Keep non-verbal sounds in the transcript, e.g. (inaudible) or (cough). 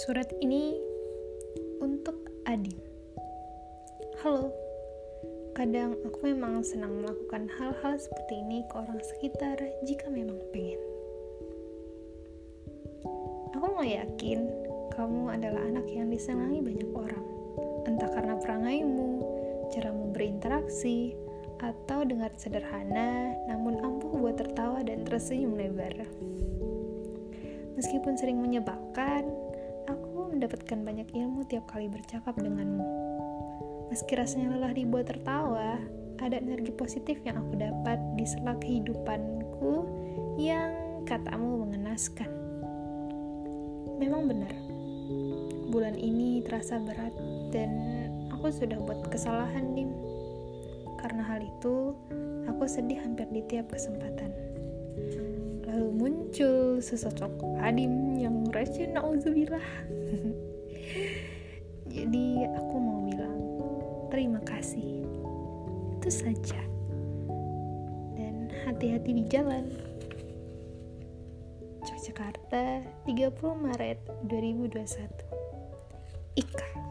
Surat ini untuk Adim. Halo, kadang aku memang senang melakukan hal-hal seperti ini ke orang sekitar jika memang pengen. Aku mau yakin kamu adalah anak yang disenangi banyak orang, entah karena perangaimu, caramu berinteraksi, atau dengar sederhana namun ampuh buat tertawa dan tersenyum lebar. Meskipun sering menyebalkan, aku mendapatkan banyak ilmu tiap kali bercakap denganmu. Meski rasanya lelah dibuat tertawa, ada energi positif yang aku dapat di sela kehidupanku yang katamu mengenaskan. Memang benar, bulan ini terasa berat dan aku sudah buat kesalahan, Dim. Karena hal itu, aku sedih hampir di tiap kesempatan. Lalu muncul sesosok Adim yang racun nauzubillah. (laughs) Jadi aku mau bilang terima kasih. Itu saja. Dan hati-hati di jalan. Yogyakarta, 30 Maret 2021. Ika.